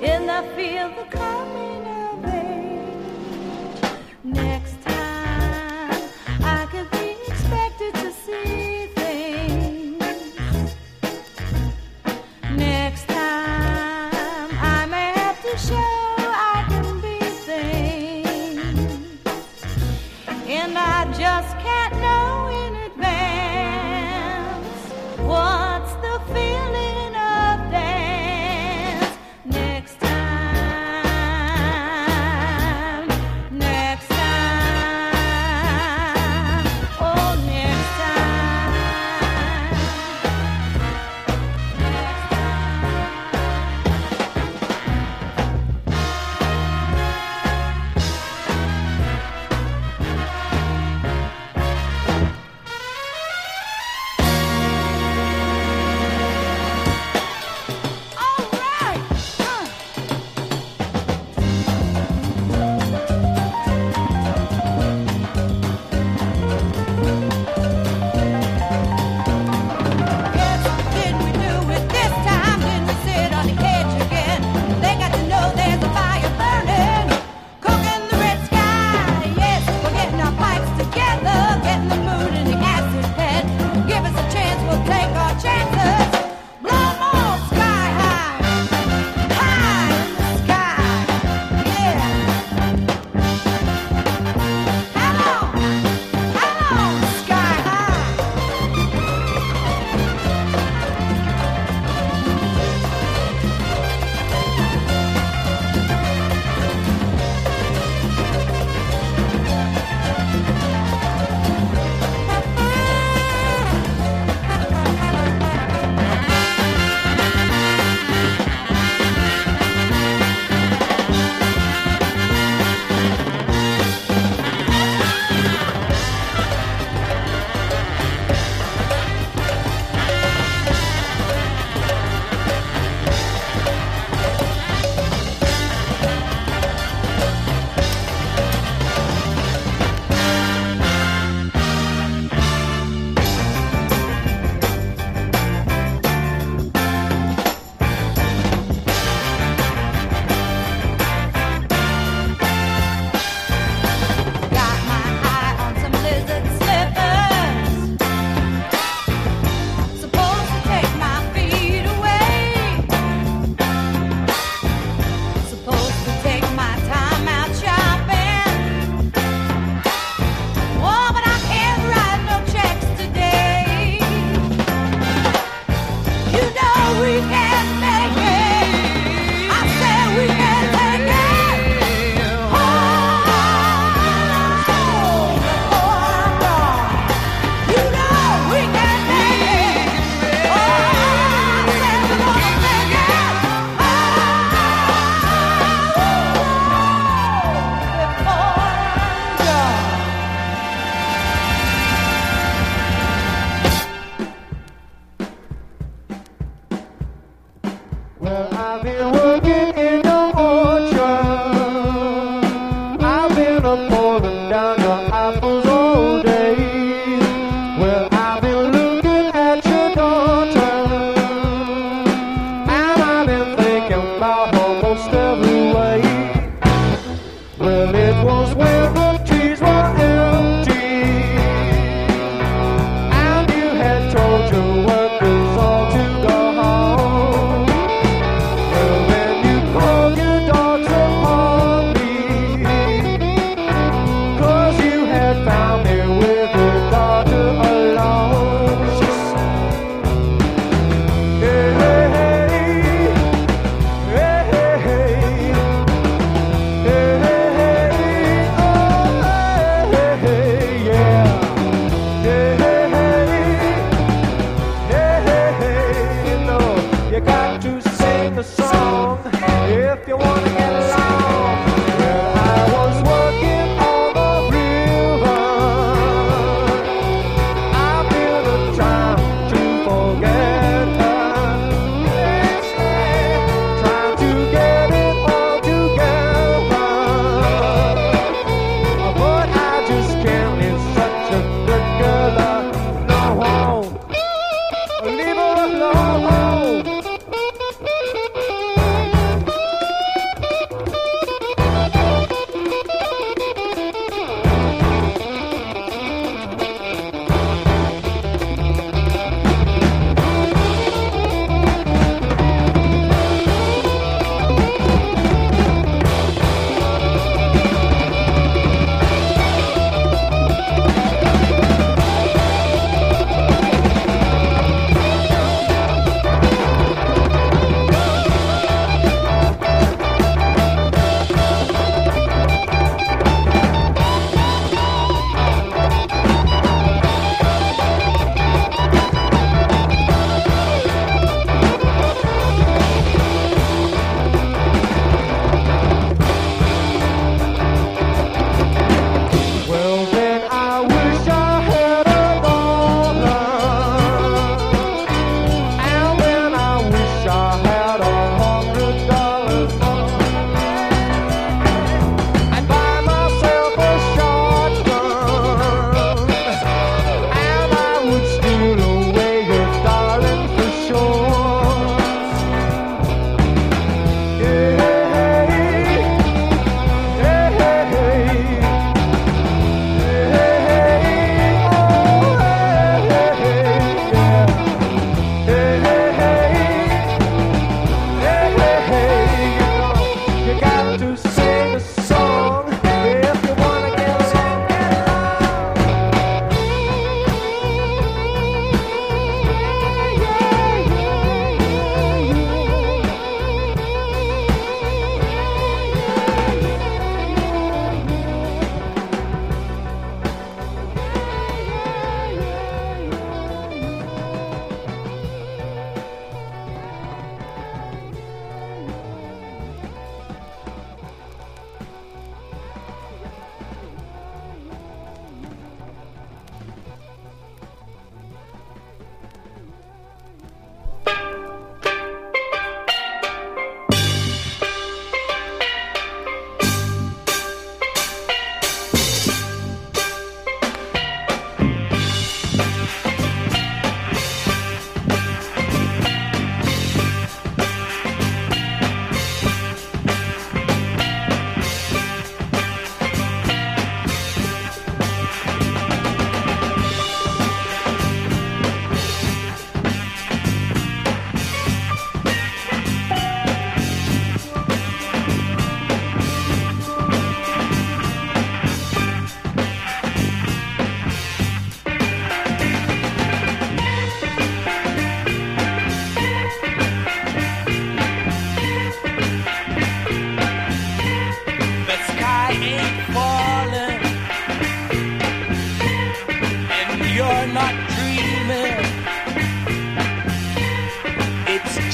in the field the coming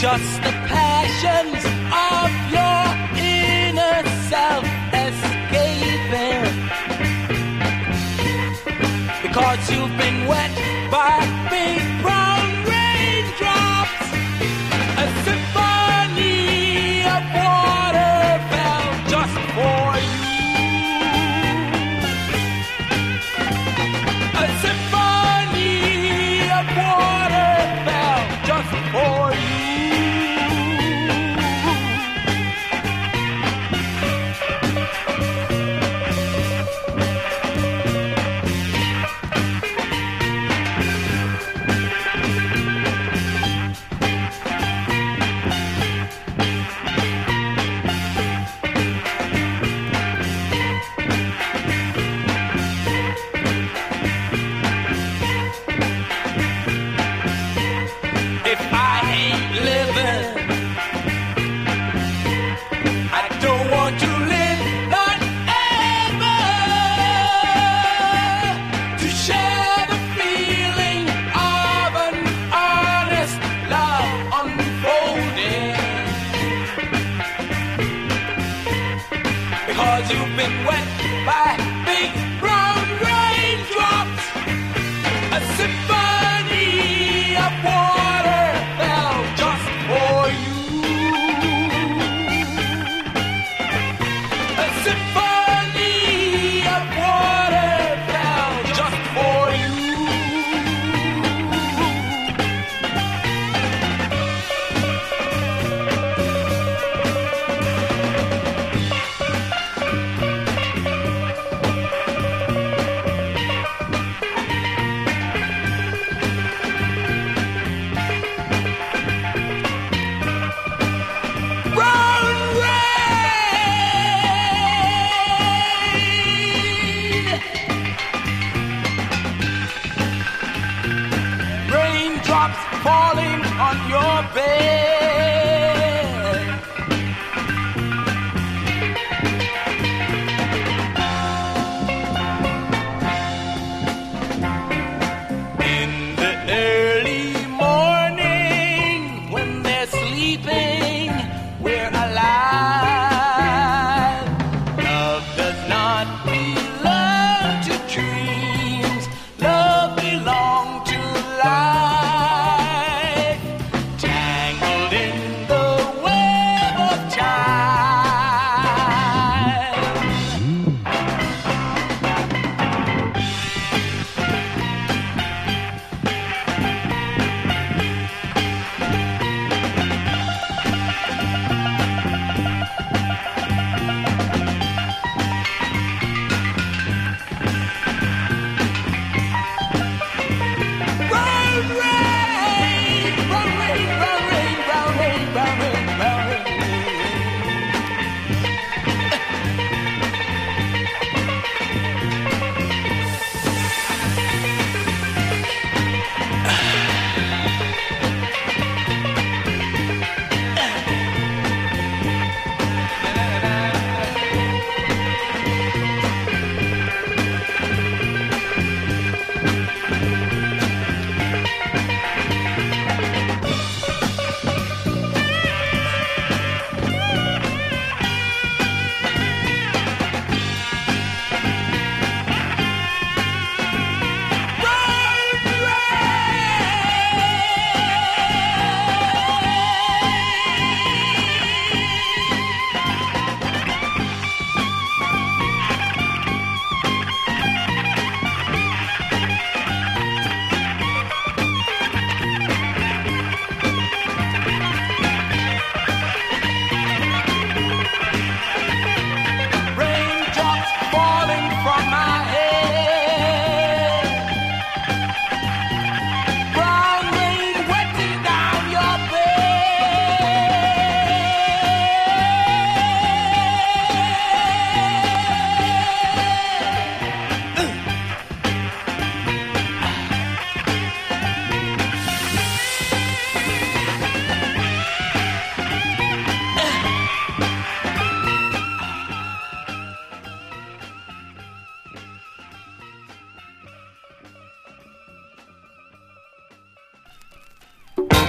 just the passions of your inner self escaping. Because you've been wet by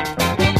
you.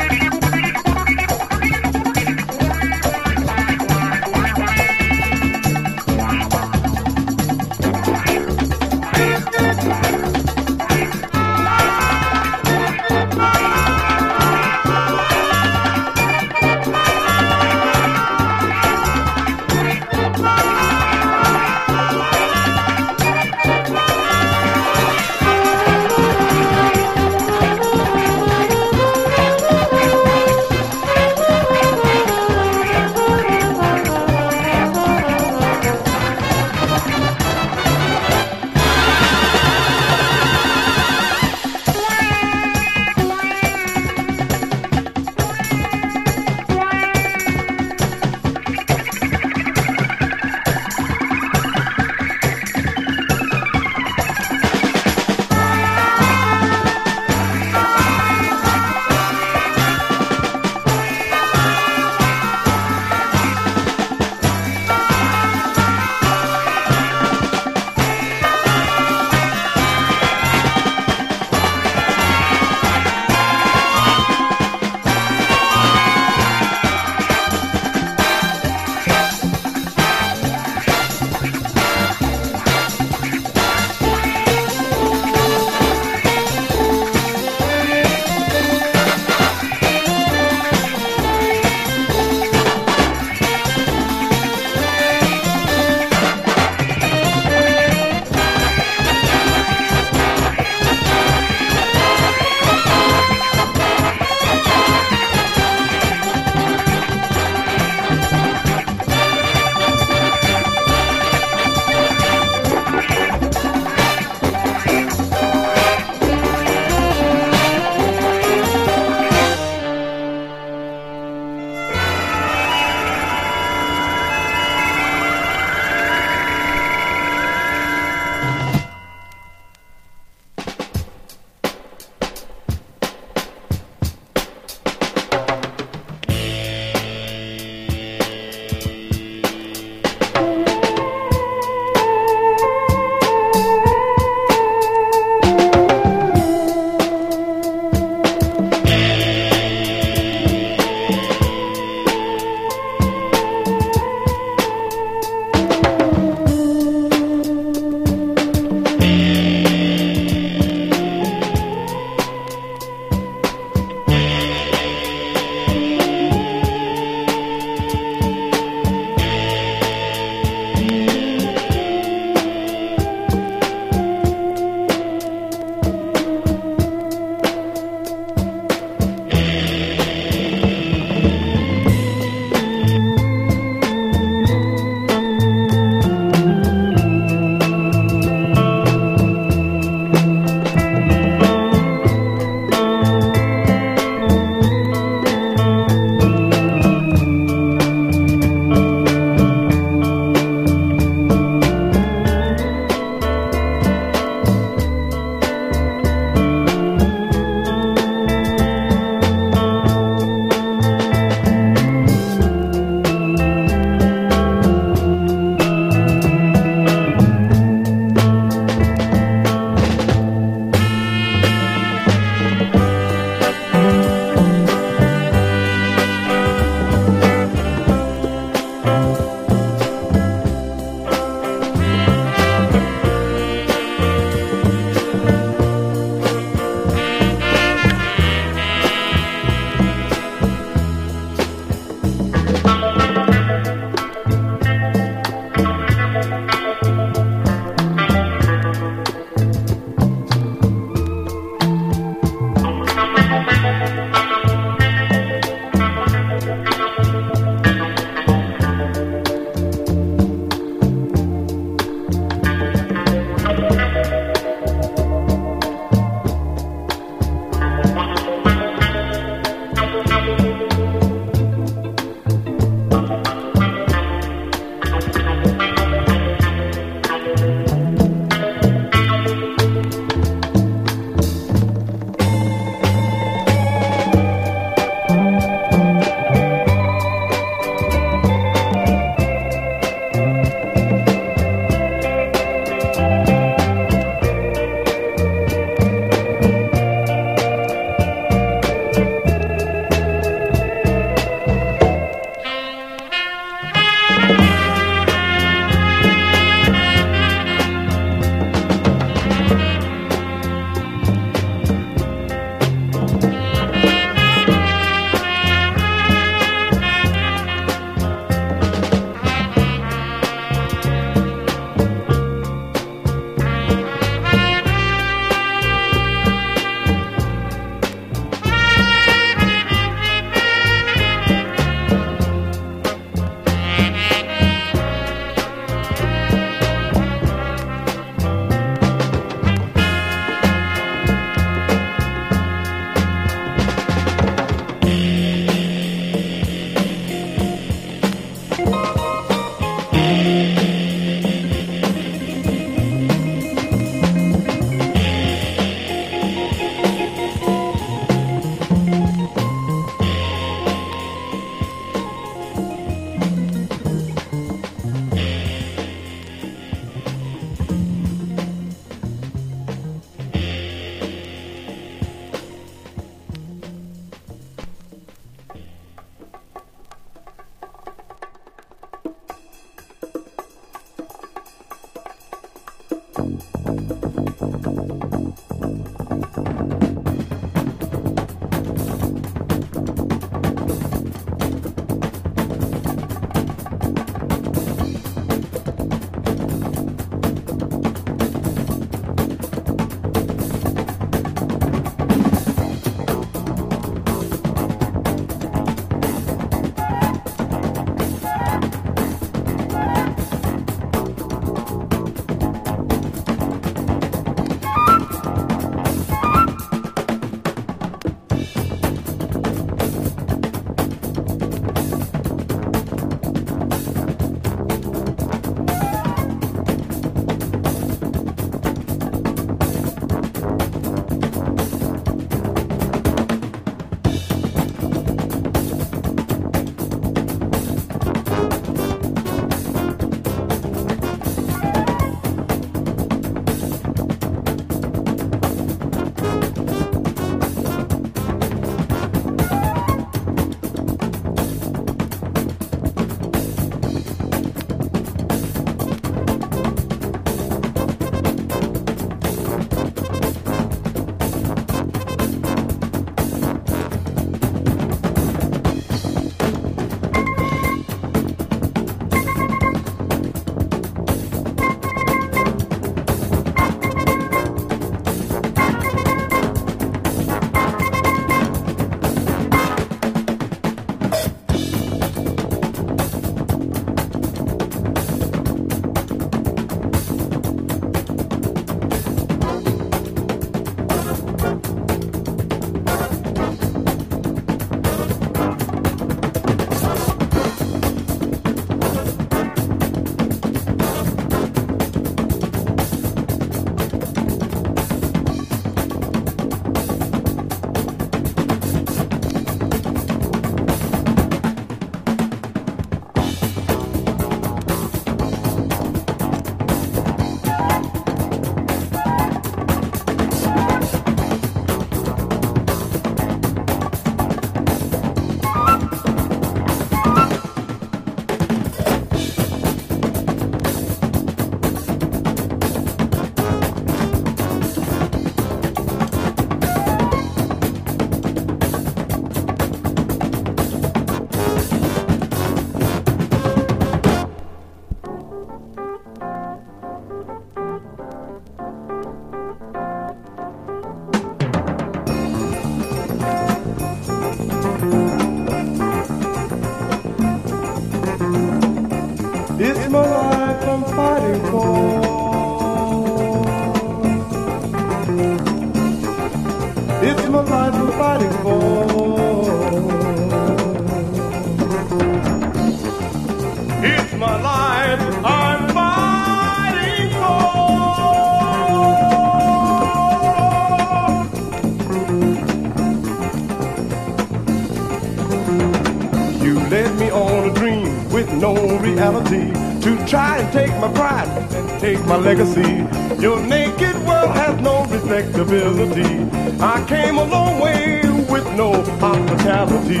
My legacy. Your naked world has no respectability. I came a long way with no hospitality.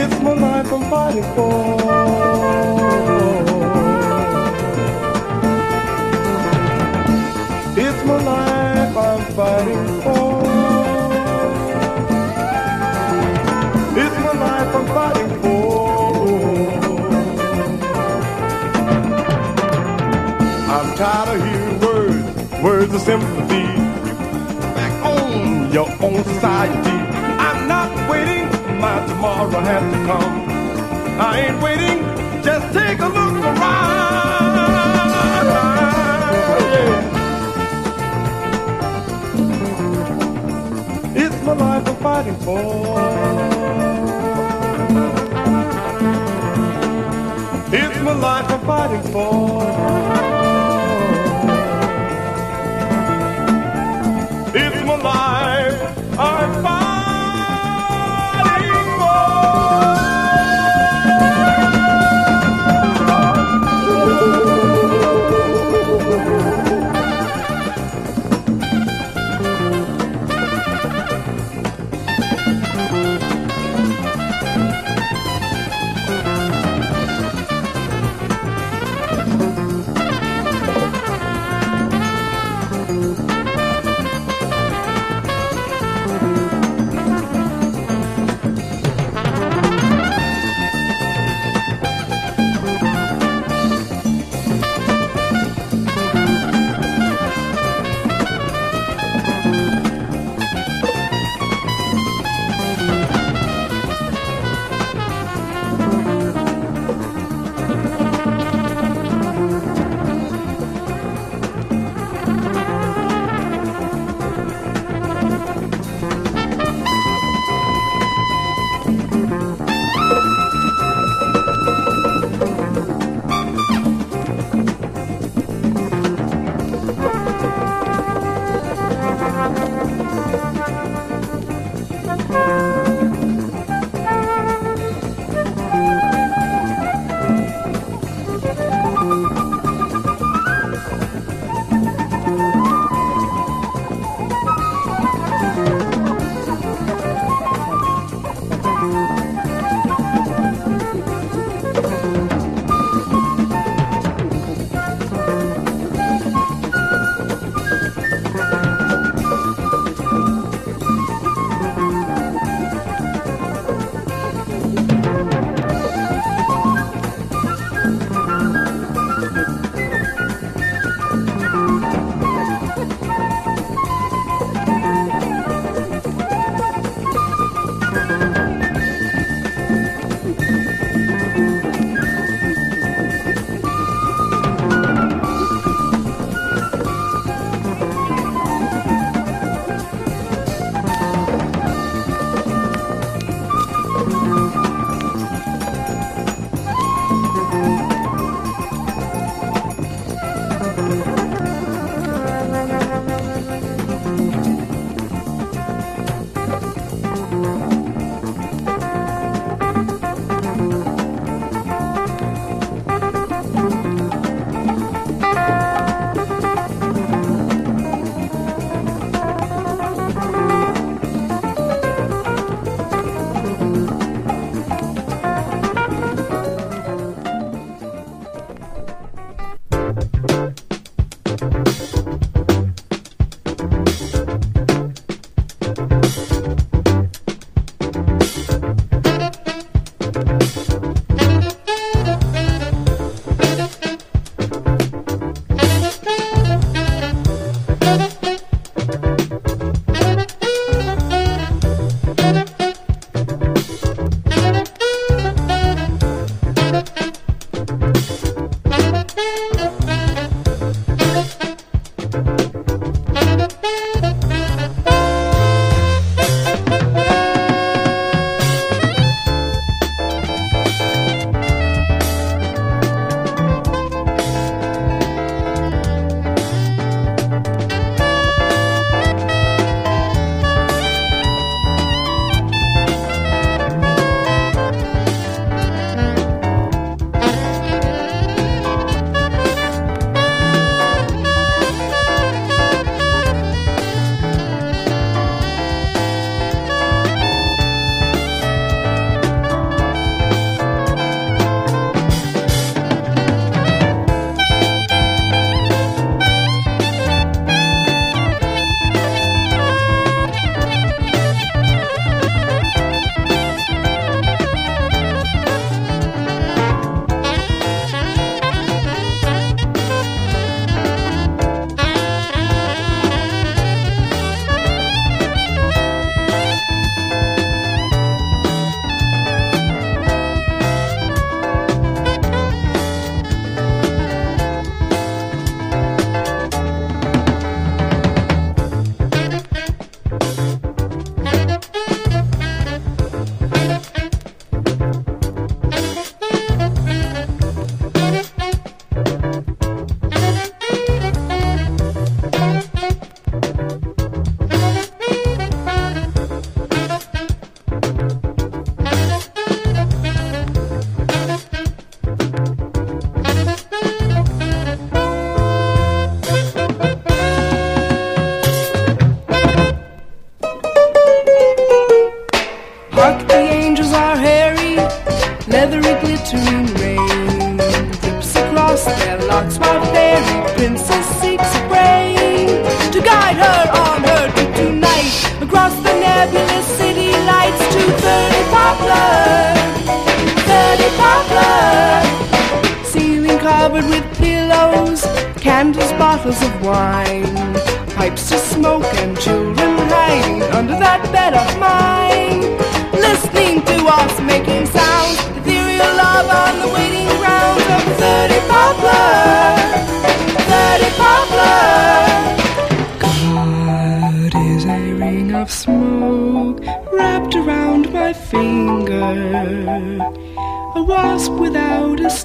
It's my life I'm fighting for. It's my life I'm fighting for. Tired of hearing words, words of sympathy. Back on your own society. I'm not waiting, my tomorrow has to come. I ain't waiting, just take a look around. Yeah. It's my life I'm fighting for. It's my life I'm fighting for.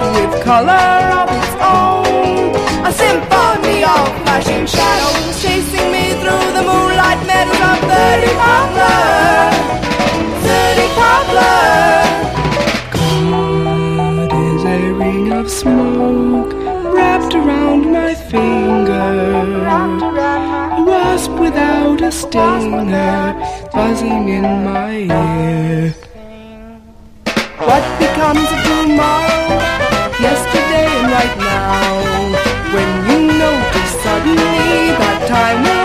with color of its own. A symphony of flashing shadows chasing me through the moonlight meadows of the Poplar. Poplar. God is a ring of smoke wrapped around my finger. A wasp without a stinger buzzing in my ear. What becomes of tomorrow? Notice suddenly that time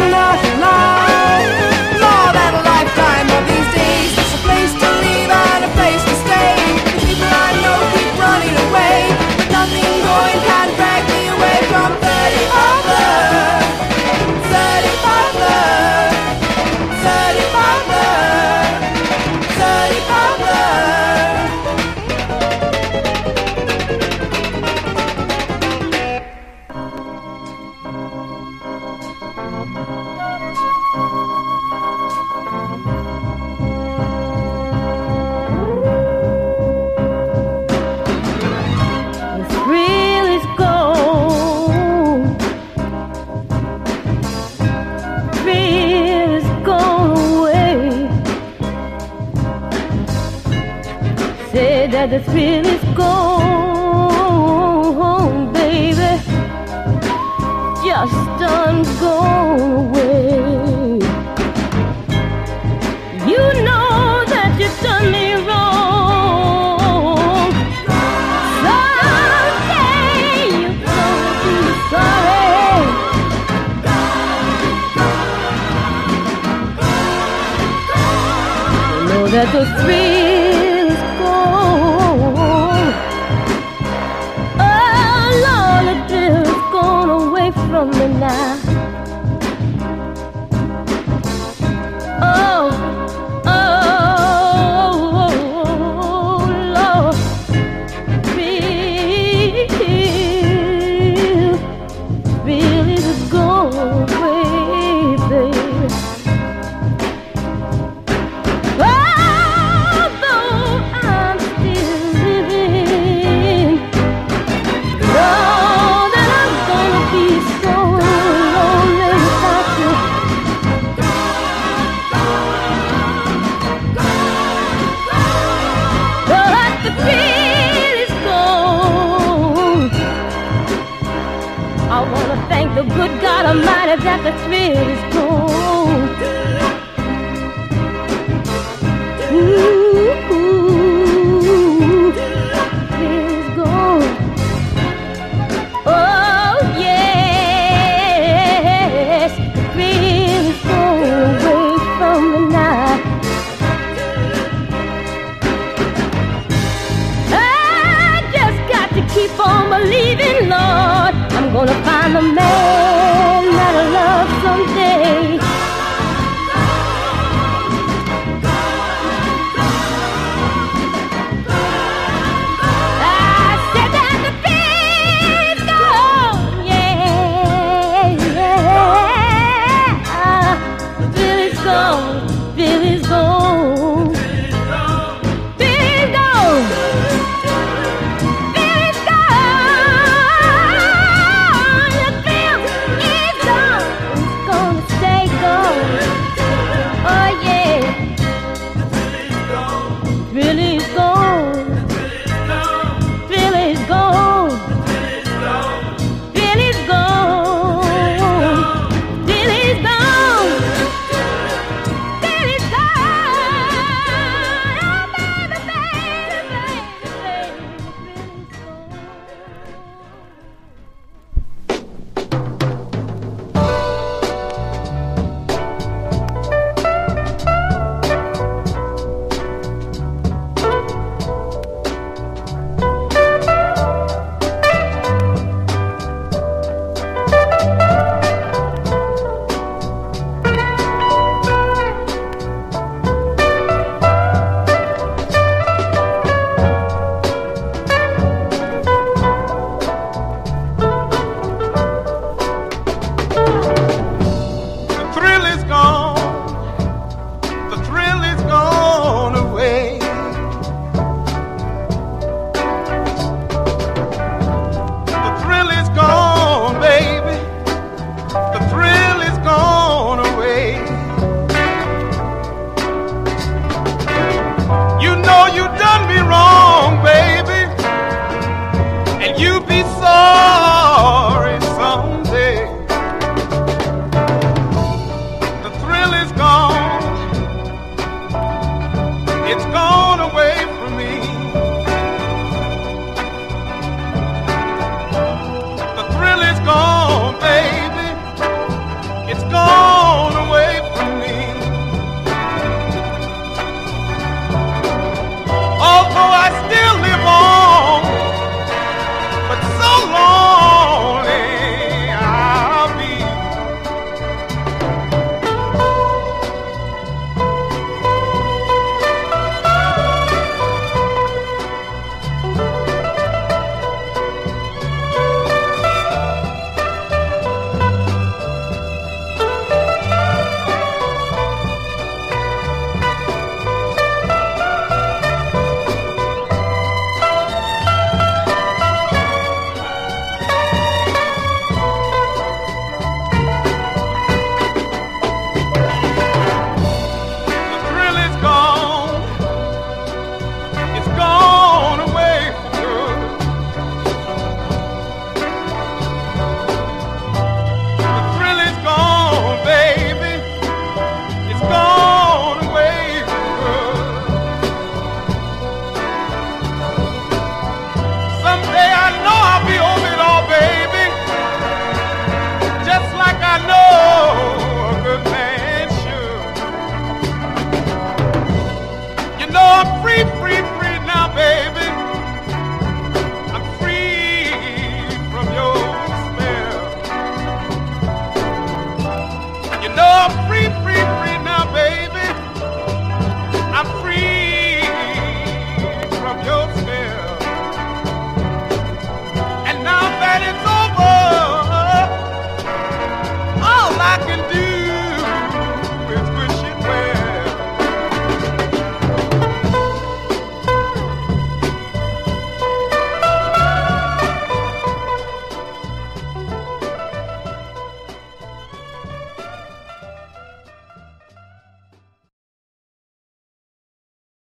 head that's been That the thrill is gone.